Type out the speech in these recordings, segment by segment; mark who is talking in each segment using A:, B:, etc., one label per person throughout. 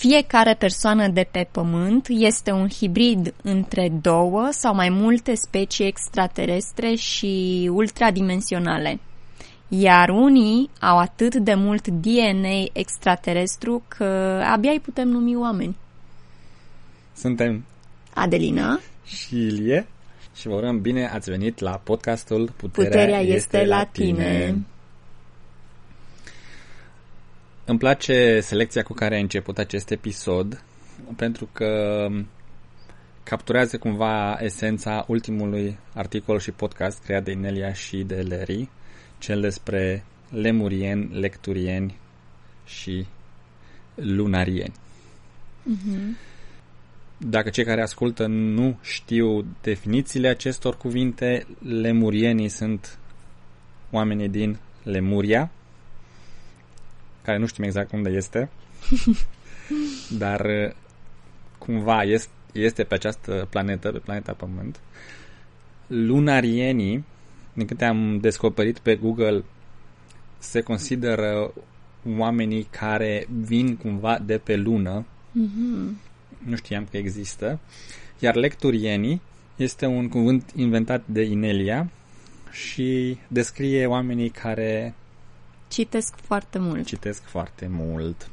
A: fiecare persoană de pe Pământ este un hibrid între două sau mai multe specii extraterestre și ultradimensionale. Iar unii au atât de mult DNA extraterestru că abia îi putem numi oameni.
B: Suntem
A: Adelina
B: și Ilie și vă urăm bine ați venit la podcastul Puterea,
A: Puterea este la tine.
B: Îmi place selecția cu care ai început acest episod pentru că capturează cumva esența ultimului articol și podcast creat de Inelia și de Larry, cel despre lemurieni, lecturieni și lunarieni.
A: Mhm.
B: Dacă cei care ascultă nu știu definițiile acestor cuvinte, lemurienii sunt oamenii din Lemuria, care nu știm exact unde este, dar uh, cumva este, este pe această planetă, pe planeta Pământ. Lunarienii, din câte am descoperit pe Google, se consideră oamenii care vin cumva de pe lună,
A: Mhm.
B: nu știam că există, iar lecturienii este un cuvânt inventat de Inelia și descrie oamenii care
A: Citesc foarte mult.
B: citesc foarte mult.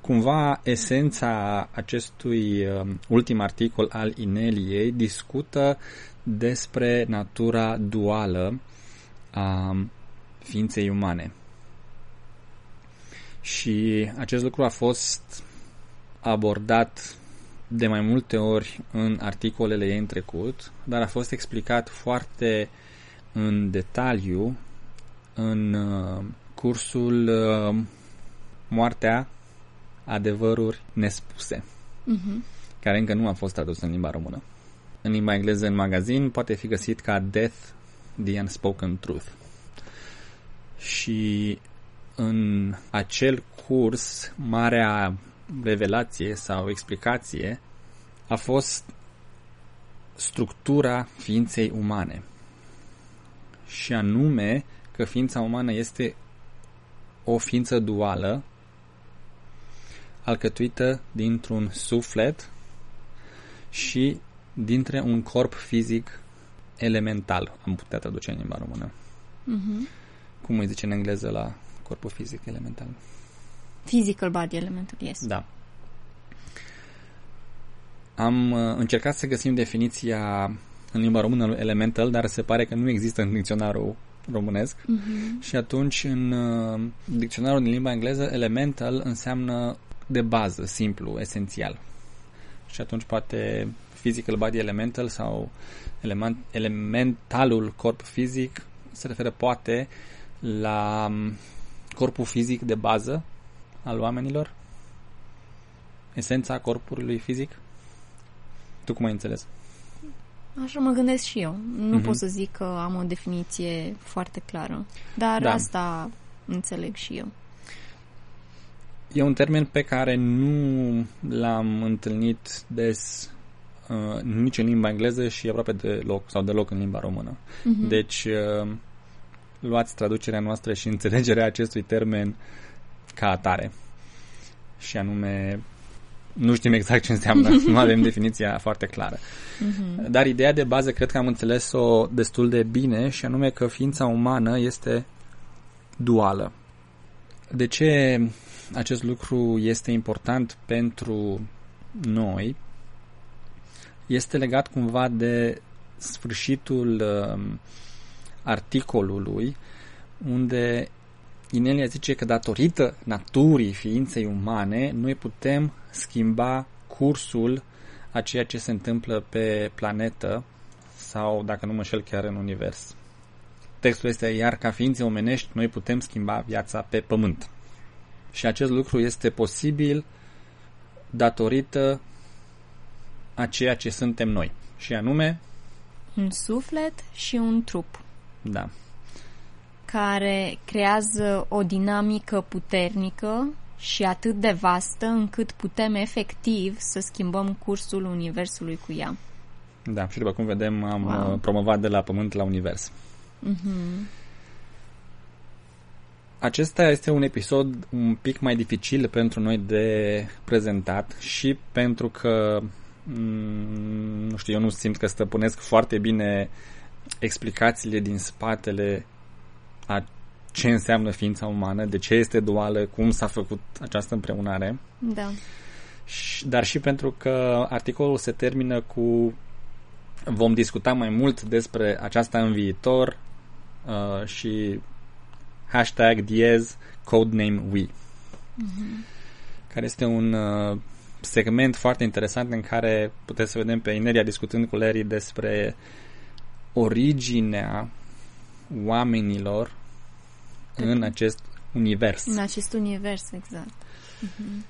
B: Cumva esența acestui um, ultim articol al Ineliei discută despre natura duală a ființei umane. Și acest lucru a fost abordat de mai multe ori în articolele ei în trecut, dar a fost explicat foarte în detaliu în uh, cursul uh, Moartea adevăruri nespuse,
A: Mhm.
B: care încă nu a fost tradus în limba română. În limba engleză, în magazin, poate fi găsit ca Death, the Unspoken Truth. Și în acel curs, marea revelație sau explicație a fost structura ființei umane. Și anume că ființa umană este o ființă duală alcătuită dintr-un suflet și dintre un corp fizic elemental, am putea traduce în limba română.
A: Mhm.
B: Cum îi zice în engleză la corpul fizic elemental?
A: Physical body elemental, yes.
B: Da. Am uh, încercat să găsim definiția în limba română lui elemental, dar se pare că nu există în dicționarul românesc.
A: Mhm.
B: Și atunci, în uh, dicționarul din limba engleză, elemental înseamnă de bază, simplu, esențial. Și atunci poate physical body elemental sau element, elementalul corp fizic se referă poate la um, corpul fizic de bază al oamenilor, esența corpului fizic. Tu cum ai înțeles?
A: Așa mă gândesc și eu. Nu
B: Mhm.
A: pot să zic că am o definiție foarte clară, dar
B: Da.
A: asta înțeleg și eu.
B: E un termen pe care nu l-am întâlnit des uh, nici în limba engleză și aproape deloc sau deloc în limba română.
A: Mhm.
B: Deci uh, luați traducerea noastră și înțelegerea acestui termen ca atare. Și anume nu știm exact ce înseamnă, nu avem definiția foarte clară.
A: Mhm.
B: Dar ideea de bază cred că am înțeles-o destul de bine și anume că ființa umană este duală. De ce acest lucru este important pentru noi? Este legat cumva de sfârșitul um, articolului unde Inelia zice că datorită naturii ființei umane noi putem schimba cursul a ceea ce se întâmplă pe planetă sau, dacă nu mă înșel, chiar în univers. Textul este, iar ca ființe omenești, noi putem schimba viața pe pământ. Și acest lucru este posibil datorită a ceea ce suntem noi. Și anume,
A: Un suflet și un trup
B: da,
A: care creează o dinamică puternică și atât de vastă încât putem efectiv să schimbăm cursul universului cu ea.
B: da, și după cum vedem, am
A: Wow.
B: wow. promovat de la pământ la univers.
A: Mhm.
B: acesta este un episod un pic mai dificil pentru noi de prezentat și pentru că mm, nu știu, eu nu simt că stăpânesc foarte bine explicațiile din spatele a ce înseamnă ființa umană, de ce este duală, cum s-a făcut această împreunare.
A: Da.
B: Dar și pentru că articolul se termină cu vom discuta mai mult despre aceasta în viitor uh, și hashtag diez codename we mm-hmm. care este un uh, segment foarte interesant în care puteți să vedem pe Ineria discutând cu Larry despre originea oamenilor în acest univers.
A: În acest univers, exact. Uh-huh.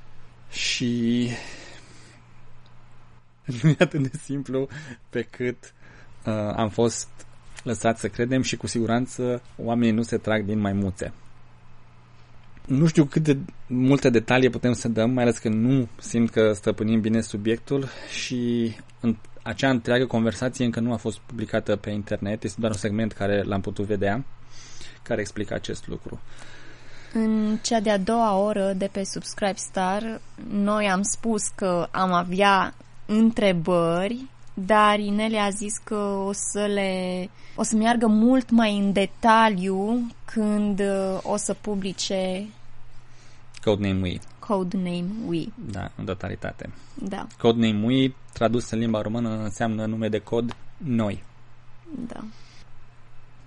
B: Și nu e atât de simplu pe cât uh, am fost lăsat să credem și cu siguranță oamenii nu se trag din maimuțe. Nu știu cât de multe detalii putem să dăm, mai ales că nu simt că stăpânim bine subiectul și în acea întreagă conversație încă nu a fost publicată pe internet, este doar un segment care l-am putut vedea, care explică acest lucru.
A: În cea de-a doua oră de pe Subscribe Star, noi am spus că am avea întrebări, dar Inele a zis că o să le o să meargă mult mai în detaliu când uh, o să publice
B: Codename We.
A: Codename We.
B: Da, în totalitate.
A: Da.
B: Codename We, tradus în limba română, înseamnă nume de cod noi.
A: Da.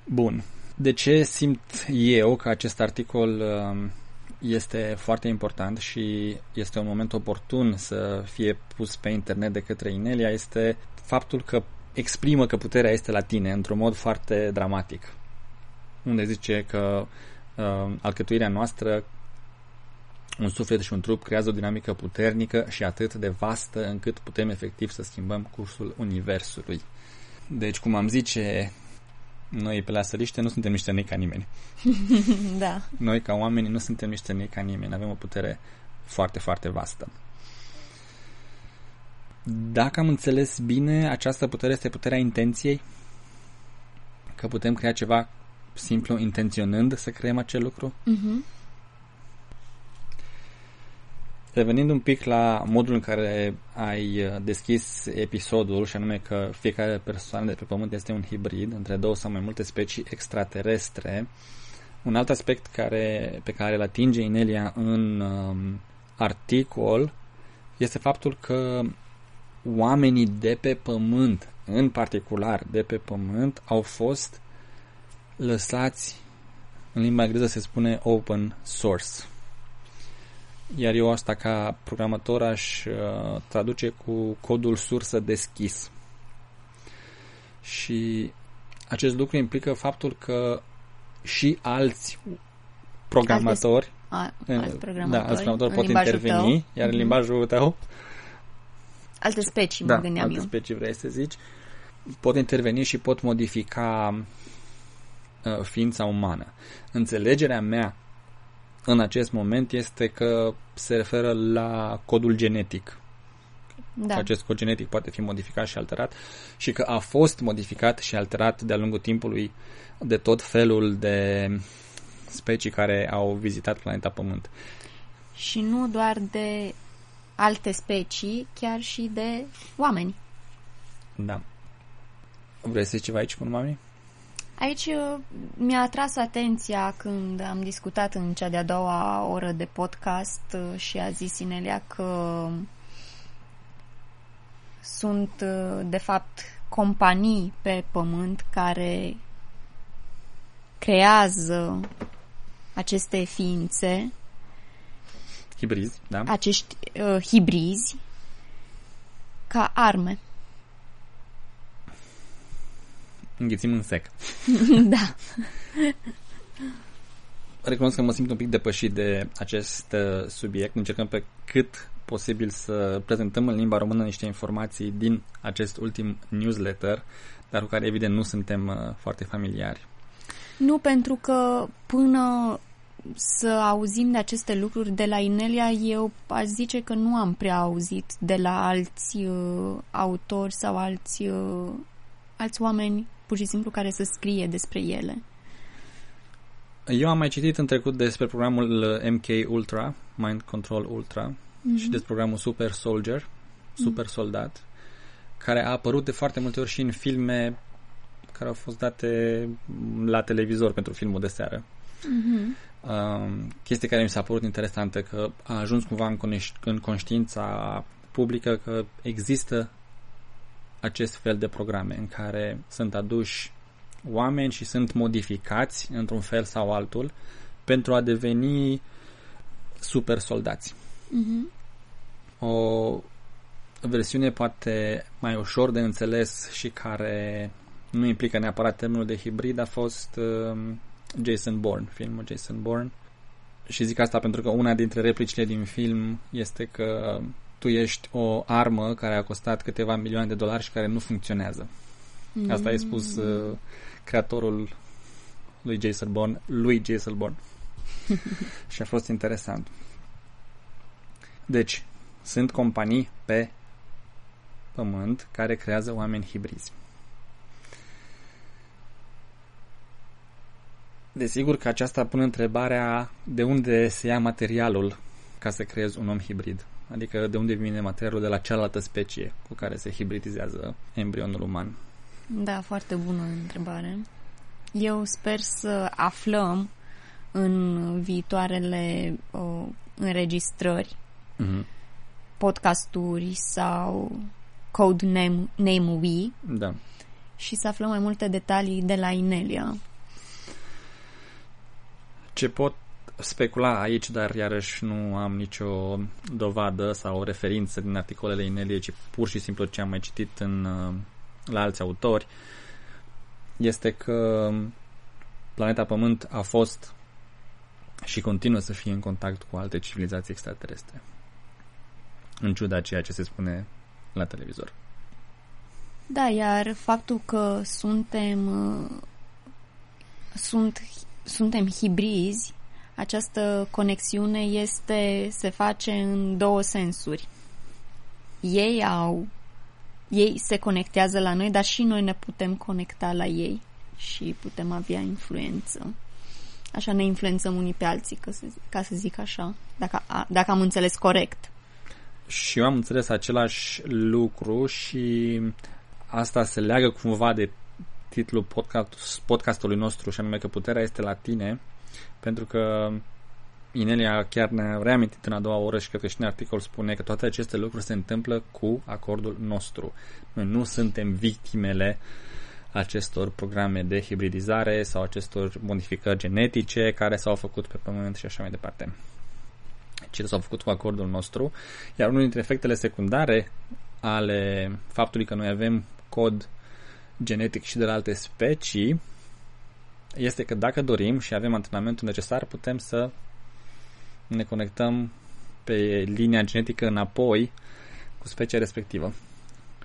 B: Bun. De ce simt eu că acest articol um, este foarte important și este un moment oportun să fie pus pe internet de către Inelia este faptul că exprimă că puterea este la tine într-un mod foarte dramatic. Unde zice că uh, alcătuirea noastră un suflet și un trup creează o dinamică puternică și atât de vastă încât putem efectiv să schimbăm cursul universului. Deci, cum am zice, noi pe la săriște nu suntem niște nei ca nimeni.
A: da.
B: Noi ca oameni nu suntem niște nei ca nimeni. Avem o putere foarte, foarte vastă. Dacă am înțeles bine, această putere este puterea intenției? Că putem crea ceva simplu intenționând să creăm acel lucru?
A: Uh-huh.
B: Revenind un pic la modul în care ai uh, deschis episodul, și anume că fiecare persoană de pe Pământ este un hibrid între două sau mai multe specii extraterestre, un alt aspect care, pe care îl atinge Inelia în um, articol este faptul că oamenii de pe Pământ, în particular de pe Pământ, au fost lăsați, în limba engleză se spune open source iar eu asta ca programator aș uh, traduce cu codul sursă deschis. Și acest lucru implică faptul că și alți programatori,
A: Alte, a, alți programatori,
B: da, alți programatori pot interveni, tău. iar în mhm. limbajul tău
A: alte specii,
B: da,
A: mă gândeam
B: alte
A: eu.
B: specii vrei să zici, pot interveni și pot modifica uh, ființa umană. Înțelegerea mea în acest moment este că se referă la codul genetic.
A: Da.
B: Acest cod genetic poate fi modificat și alterat și că a fost modificat și alterat de-a lungul timpului de tot felul de specii care au vizitat planeta Pământ.
A: Și nu doar de alte specii, chiar și de oameni.
B: Da. Vrei să zici ceva aici cu oamenii?
A: Aici uh, mi-a atras atenția când am discutat în cea de-a doua oră de podcast uh, și a zis Inelia că sunt, uh, de fapt, companii pe pământ care creează aceste ființe
B: hibrizi, da?
A: acești uh, hibrizi ca arme.
B: Înghițim în sec.
A: da.
B: Recunosc că mă simt un pic depășit de acest uh, subiect. Încercăm pe cât posibil să prezentăm în limba română niște informații din acest ultim newsletter, dar cu care evident nu suntem uh, foarte familiari.
A: Nu, pentru că până să auzim de aceste lucruri de la Inelia, eu aș zice că nu am prea auzit de la alți uh, autori sau alți, uh, alți oameni pur și simplu care să scrie despre ele.
B: Eu am mai citit în trecut despre programul MK Ultra, Mind Control Ultra, mm-hmm. și despre programul Super Soldier, Super mm-hmm. Soldat, care a apărut de foarte multe ori și în filme care au fost date la televizor pentru filmul de seară. Mm-hmm. Uh, chestie care mi s-a părut interesantă, că a ajuns cumva în, conești, în conștiința publică că există acest fel de programe în care sunt aduși oameni și sunt modificați într-un fel sau altul pentru a deveni super soldați. Mm-hmm. O versiune poate mai ușor de înțeles și care nu implică neapărat termenul de hibrid a fost uh, Jason Bourne, filmul Jason Bourne. Și zic asta pentru că una dintre replicile din film este că tu ești o armă care a costat câteva milioane de dolari și care nu funcționează. Mm. Asta a spus uh, creatorul lui Jason Bourne, lui Jason Bourne. și a fost interesant. Deci, sunt companii pe pământ care creează oameni hibrizi. Desigur că aceasta pune întrebarea de unde se ia materialul ca să creezi un om hibrid. Adică de unde vine materialul de la cealaltă specie cu care se hibridizează embrionul uman.
A: Da, foarte bună întrebare. Eu sper să aflăm în viitoarele uh, înregistrări, uh-huh. podcasturi sau Code Name, Name We
B: da.
A: și să aflăm mai multe detalii de la Inelia.
B: Ce pot specula aici, dar iarăși nu am nicio dovadă sau o referință din articolele Inelie, ci pur și simplu ce am mai citit în, uh, la alți autori, este că planeta Pământ a fost și continuă să fie în contact cu alte civilizații extraterestre. În ciuda ceea ce se spune la televizor.
A: Da, iar faptul că suntem uh, sunt, suntem hibrizi, această conexiune este, se face în două sensuri. Ei au ei se conectează la noi, dar și noi ne putem conecta la ei și putem avea influență. Așa ne influențăm unii pe alții, ca să, ca să zic așa, dacă, a, dacă am înțeles corect.
B: Și eu am înțeles același lucru și asta se leagă cumva de titlul podcast, podcastului nostru și anume că puterea este la tine, pentru că Inelia chiar ne-a reamintit în a doua oră și cred că și în articol spune că toate aceste lucruri se întâmplă cu acordul nostru. Noi nu suntem victimele acestor programe de hibridizare sau acestor modificări genetice care s-au făcut pe pământ și așa mai departe. Cele s-au făcut cu acordul nostru, iar unul dintre efectele secundare ale faptului că noi avem cod genetic și de la alte specii este că dacă dorim și avem antrenamentul necesar, putem să ne conectăm pe linia genetică înapoi cu specia respectivă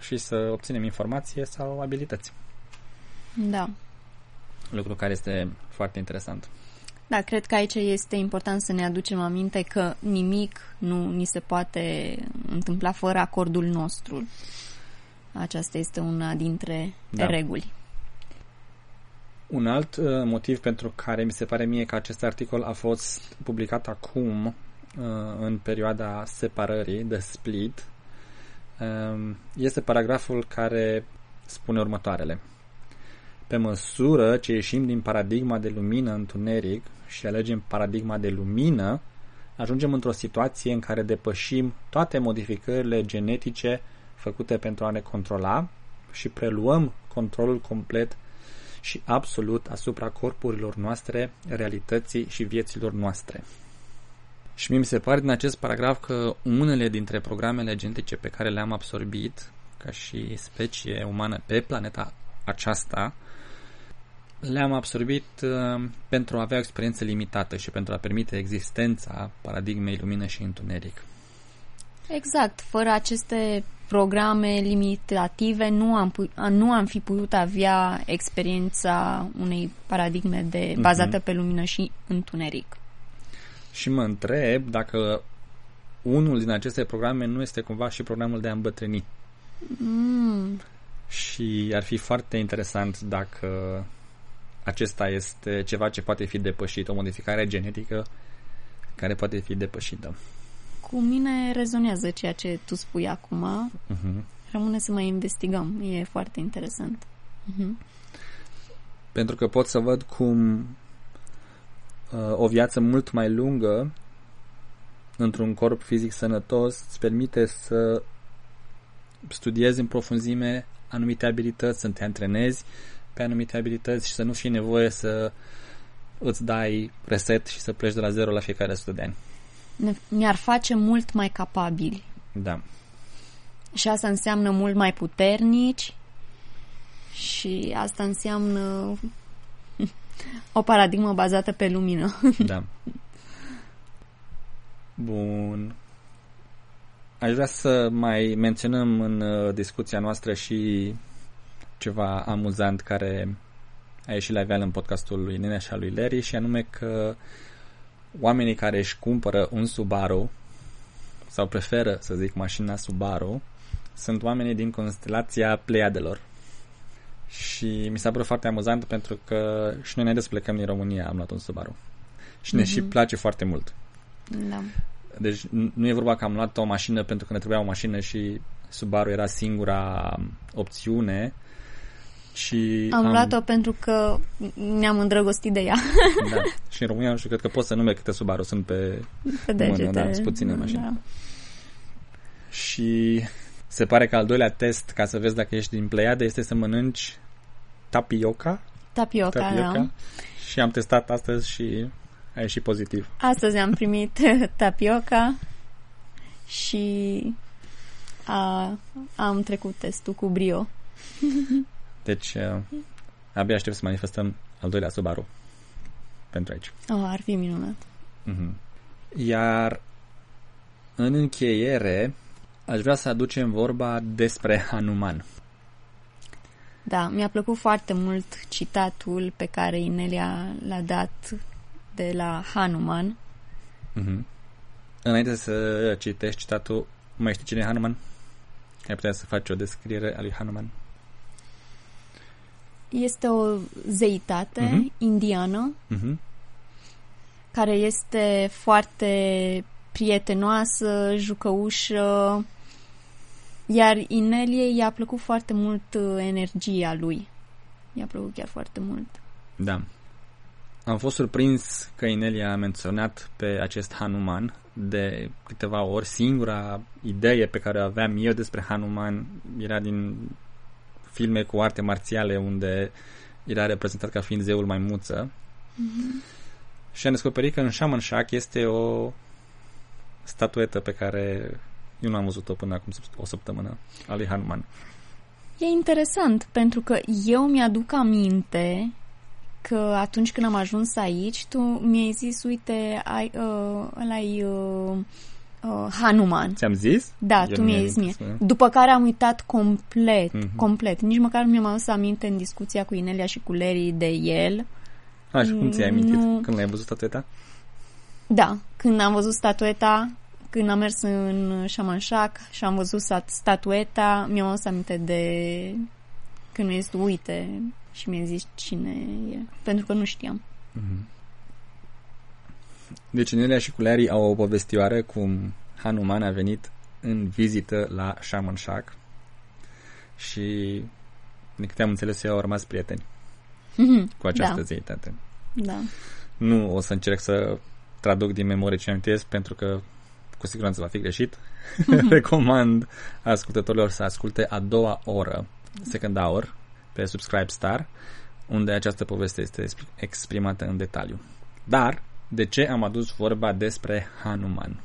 B: și să obținem informație sau abilități.
A: Da.
B: Lucru care este foarte interesant.
A: Da, cred că aici este important să ne aducem aminte că nimic nu ni se poate întâmpla fără acordul nostru. Aceasta este una dintre da. reguli.
B: Un alt uh, motiv pentru care mi se pare mie că acest articol a fost publicat acum, uh, în perioada separării, de split, uh, este paragraful care spune următoarele. Pe măsură ce ieșim din paradigma de lumină întuneric și alegem paradigma de lumină, ajungem într-o situație în care depășim toate modificările genetice făcute pentru a ne controla și preluăm controlul complet și absolut asupra corpurilor noastre, realității și vieților noastre. Și mi se pare din acest paragraf că unele dintre programele genetice pe care le-am absorbit ca și specie umană pe planeta aceasta, le-am absorbit uh, pentru a avea o experiență limitată și pentru a permite existența paradigmei lumină și întuneric.
A: Exact. Fără aceste programe limitative nu am, nu am fi putut avea experiența unei paradigme de mhm. bazată uh-huh. pe lumină și întuneric.
B: Și mă întreb dacă unul din aceste programe nu este cumva și programul de a îmbătrâni. Mm. Și ar fi foarte interesant dacă acesta este ceva ce poate fi depășit, o modificare genetică care poate fi depășită.
A: Cu mine rezonează ceea ce tu spui acum. Uh-huh. Rămâne să mai investigăm. E foarte interesant. Uh-huh.
B: Pentru că pot să văd cum uh, o viață mult mai lungă într-un corp fizic sănătos îți permite să studiezi în profunzime anumite abilități, să te antrenezi pe anumite abilități și să nu fie nevoie să îți dai reset și să pleci de la zero la fiecare 100 de ani.
A: Ne-ar face mult mai capabili.
B: Da.
A: Și asta înseamnă mult mai puternici și asta înseamnă o paradigmă bazată pe lumină.
B: Da. Bun. Aș vrea să mai menționăm în uh, discuția noastră și ceva amuzant care a ieșit la iveală în podcastul lui Nenea și al lui Larry și anume că oamenii care își cumpără un Subaru sau preferă, să zic, mașina Subaru sunt oamenii din constelația Pleiadelor. Și mi s-a părut foarte amuzant pentru că și noi înainte să plecăm din România am luat un Subaru. Și ne mm-hmm. și place foarte mult.
A: Da.
B: Deci nu e vorba că am luat o mașină pentru că ne trebuia o mașină și Subaru era singura opțiune, și
A: am, am luat-o pentru că ne-am îndrăgostit de ea.
B: da. Și în România nu știu, cred că poți să nume câte Subaru sunt pe, pe mână, da, sunt puține mașini. Da. Și se pare că al doilea test, ca să vezi dacă ești din Pleiade, este să mănânci tapioca.
A: Tapioca, tapioca. da.
B: Și am testat astăzi și a ieșit pozitiv.
A: Astăzi am primit tapioca și a, am trecut testul cu brio.
B: Deci, uh, abia aștept să manifestăm al doilea Subaru pentru aici.
A: Oh, ar fi minunat.
B: Uh-huh. Iar în încheiere, aș vrea să aducem vorba despre Hanuman.
A: Da, mi-a plăcut foarte mult citatul pe care Inelia l-a dat de la Hanuman.
B: Uh-huh. Înainte să citești citatul, mai știi cine e Hanuman? Ai putea să faci o descriere a lui Hanuman?
A: Este o zeitate uh-huh. indiană uh-huh. care este foarte prietenoasă, jucăușă, iar Inelie i-a plăcut foarte mult uh, energia lui. I-a plăcut chiar foarte mult.
B: Da. Am fost surprins că Inelia a menționat pe acest Hanuman de câteva ori. Singura idee pe care o aveam eu despre Hanuman era din filme cu arte marțiale unde era reprezentat ca fiind zeul maimuță. Mm-hmm. Și am descoperit că în Shaman Shack este o statuetă pe care eu nu am văzut-o până acum o săptămână, a lui Hanuman.
A: E interesant, pentru că eu mi-aduc aminte că atunci când am ajuns aici, tu mi-ai zis, uite, ai, uh, ai uh, uh, Hanuman.
B: Ți-am zis?
A: Da, Eu tu mi-ai zis mie. După care am uitat complet, mm-hmm. complet. Nici măcar nu mi-am adus aminte în discuția cu Inelia și cu Larry de el.
B: A, și cum ți-ai amintit? Nu... Când l-ai văzut statueta?
A: Da, când am văzut statueta, când am mers în Shamanshak și am văzut statueta, mi-am adus aminte de când mi-ai zis, uite, și mi-ai zis cine e, pentru că nu știam. Mm-hmm.
B: Deci Nelia și Culearii au o povestioară cum Hanuman a venit în vizită la Shaman Shack și din câte am înțeles eu au rămas prieteni mm-hmm. cu această da. zeitate.
A: Da.
B: Nu o să încerc să traduc din memorie ce amintesc pentru că cu siguranță va fi greșit. Mm-hmm. Recomand ascultătorilor să asculte a doua oră, second hour, pe Subscribe Star, unde această poveste este exprimată în detaliu. Dar de ce am adus vorba despre Hanuman?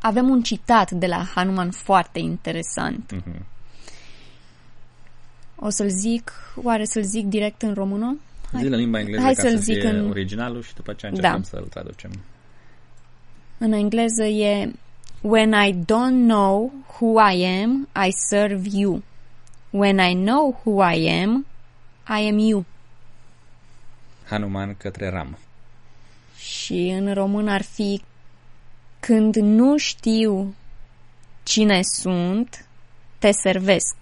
A: Avem un citat de la Hanuman foarte interesant. Uh-huh. O să-l zic, oare să-l zic direct în română?
B: Hai. Zi la limba engleză Hai ca să-l să zic fie în... originalul și după aceea încercăm da. să-l traducem.
A: În engleză e When I don't know who I am, I serve you. When I know who I am, I am you.
B: Hanuman către Ram
A: și în român ar fi când nu știu cine sunt, te servesc.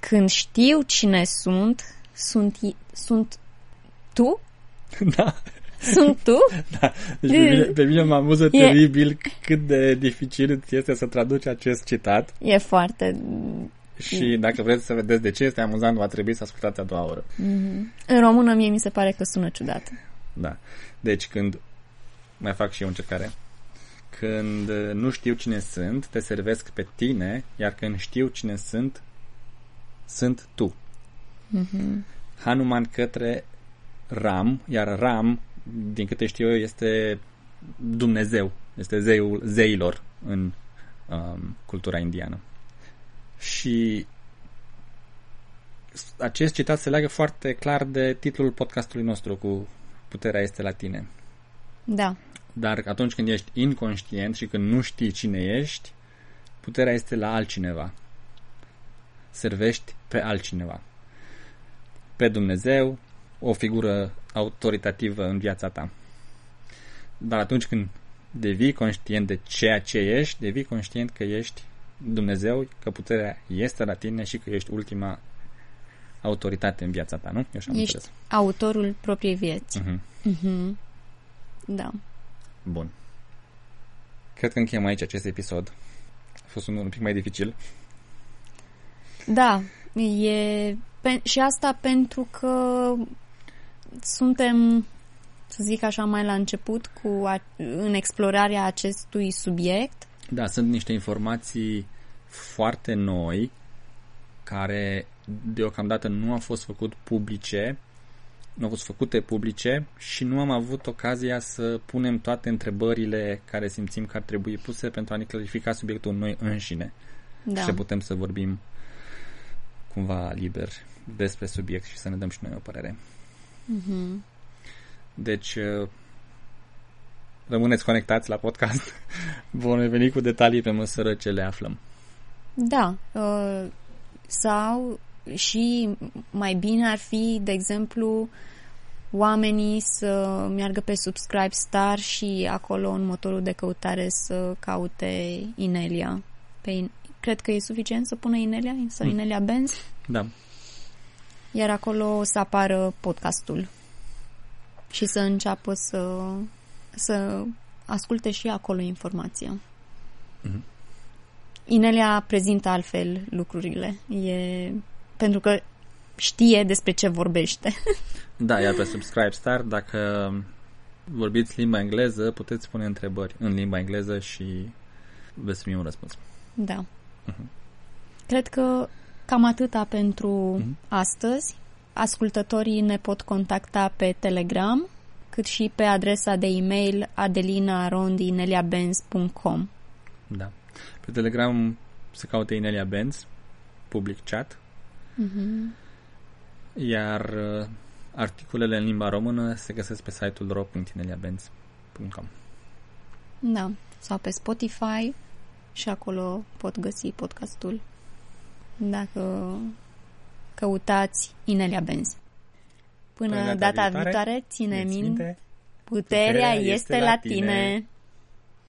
A: Când știu cine sunt, sunt, i- sunt tu?
B: da.
A: Sunt tu?
B: Da, deci pe mine, pe mine mă amuză teribil cât de dificil îți este să traduci acest citat
A: E foarte...
B: și dacă vreți să vedeți de ce este amuzant, va trebui să ascultați a doua oră.
A: În română mie mi se pare că sună ciudat.
B: Da. Deci când mai fac și eu încercare. Când uh, nu știu cine sunt, te servesc pe tine, iar când știu cine sunt, sunt tu. Hanuman către Ram, iar Ram, din câte știu eu, este Dumnezeu, este zeul zeilor în um, cultura indiană. Și acest citat se leagă foarte clar de titlul podcastului nostru cu Puterea este la tine.
A: Da.
B: Dar atunci când ești inconștient și când nu știi cine ești, puterea este la altcineva. Servești pe altcineva. Pe Dumnezeu, o figură autoritativă în viața ta. Dar atunci când devii conștient de ceea ce ești, devii conștient că ești Dumnezeu, că puterea este la tine și că ești ultima autoritate în viața ta, nu? Eu așa am
A: Ești
B: înțeles.
A: autorul propriei vieți.
B: Mhm.
A: Mhm. Da.
B: Bun. Cred că încheiem aici acest episod. A fost unul un pic mai dificil.
A: Da, e pe, și asta pentru că suntem, să zic așa, mai la început cu a, în explorarea acestui subiect.
B: Da, sunt niște informații foarte noi care deocamdată nu au fost făcut publice, nu au fost făcute publice și nu am avut ocazia să punem toate întrebările care simțim că ar trebui puse pentru a ne clarifica subiectul noi înșine.
A: Da.
B: Și să putem să vorbim cumva liber despre subiect și să ne dăm și noi o părere.
A: Mhm.
B: Deci, uh, rămâneți conectați la podcast. Vom veni cu detalii pe măsură ce le aflăm.
A: Da. uh, Sau și mai bine ar fi, de exemplu, oamenii să meargă pe Subscribe Star și acolo în motorul de căutare să caute Inelia. Pe In- Cred că e suficient să pună Inelia sau
B: Mm.
A: Inelia Benz,
B: Da.
A: iar acolo o să apară podcastul și să înceapă să, să asculte și acolo informația.
B: Mhm.
A: Inelia prezintă altfel lucrurile. E pentru că știe despre ce vorbește.
B: Da, iar pe Subscribe Star, dacă vorbiți limba engleză, puteți pune întrebări în limba engleză și veți primi un răspuns.
A: da.
B: Mhm.
A: Cred că cam atâta pentru
B: Mhm.
A: astăzi. Ascultătorii ne pot contacta pe Telegram, cât și pe adresa de e-mail adelinarondineliabenz.com.
B: Da. Pe Telegram se caute Inelia Benz, public chat,
A: Mhm.
B: iar uh, articolele în limba română se găsesc pe site-ul ro.ineliabenz.com.
A: Da. Sau pe Spotify și acolo pot găsi podcastul. Dacă căutați Inelia Benz. Până, data, viitoare, ține minte, puterea, este la tine.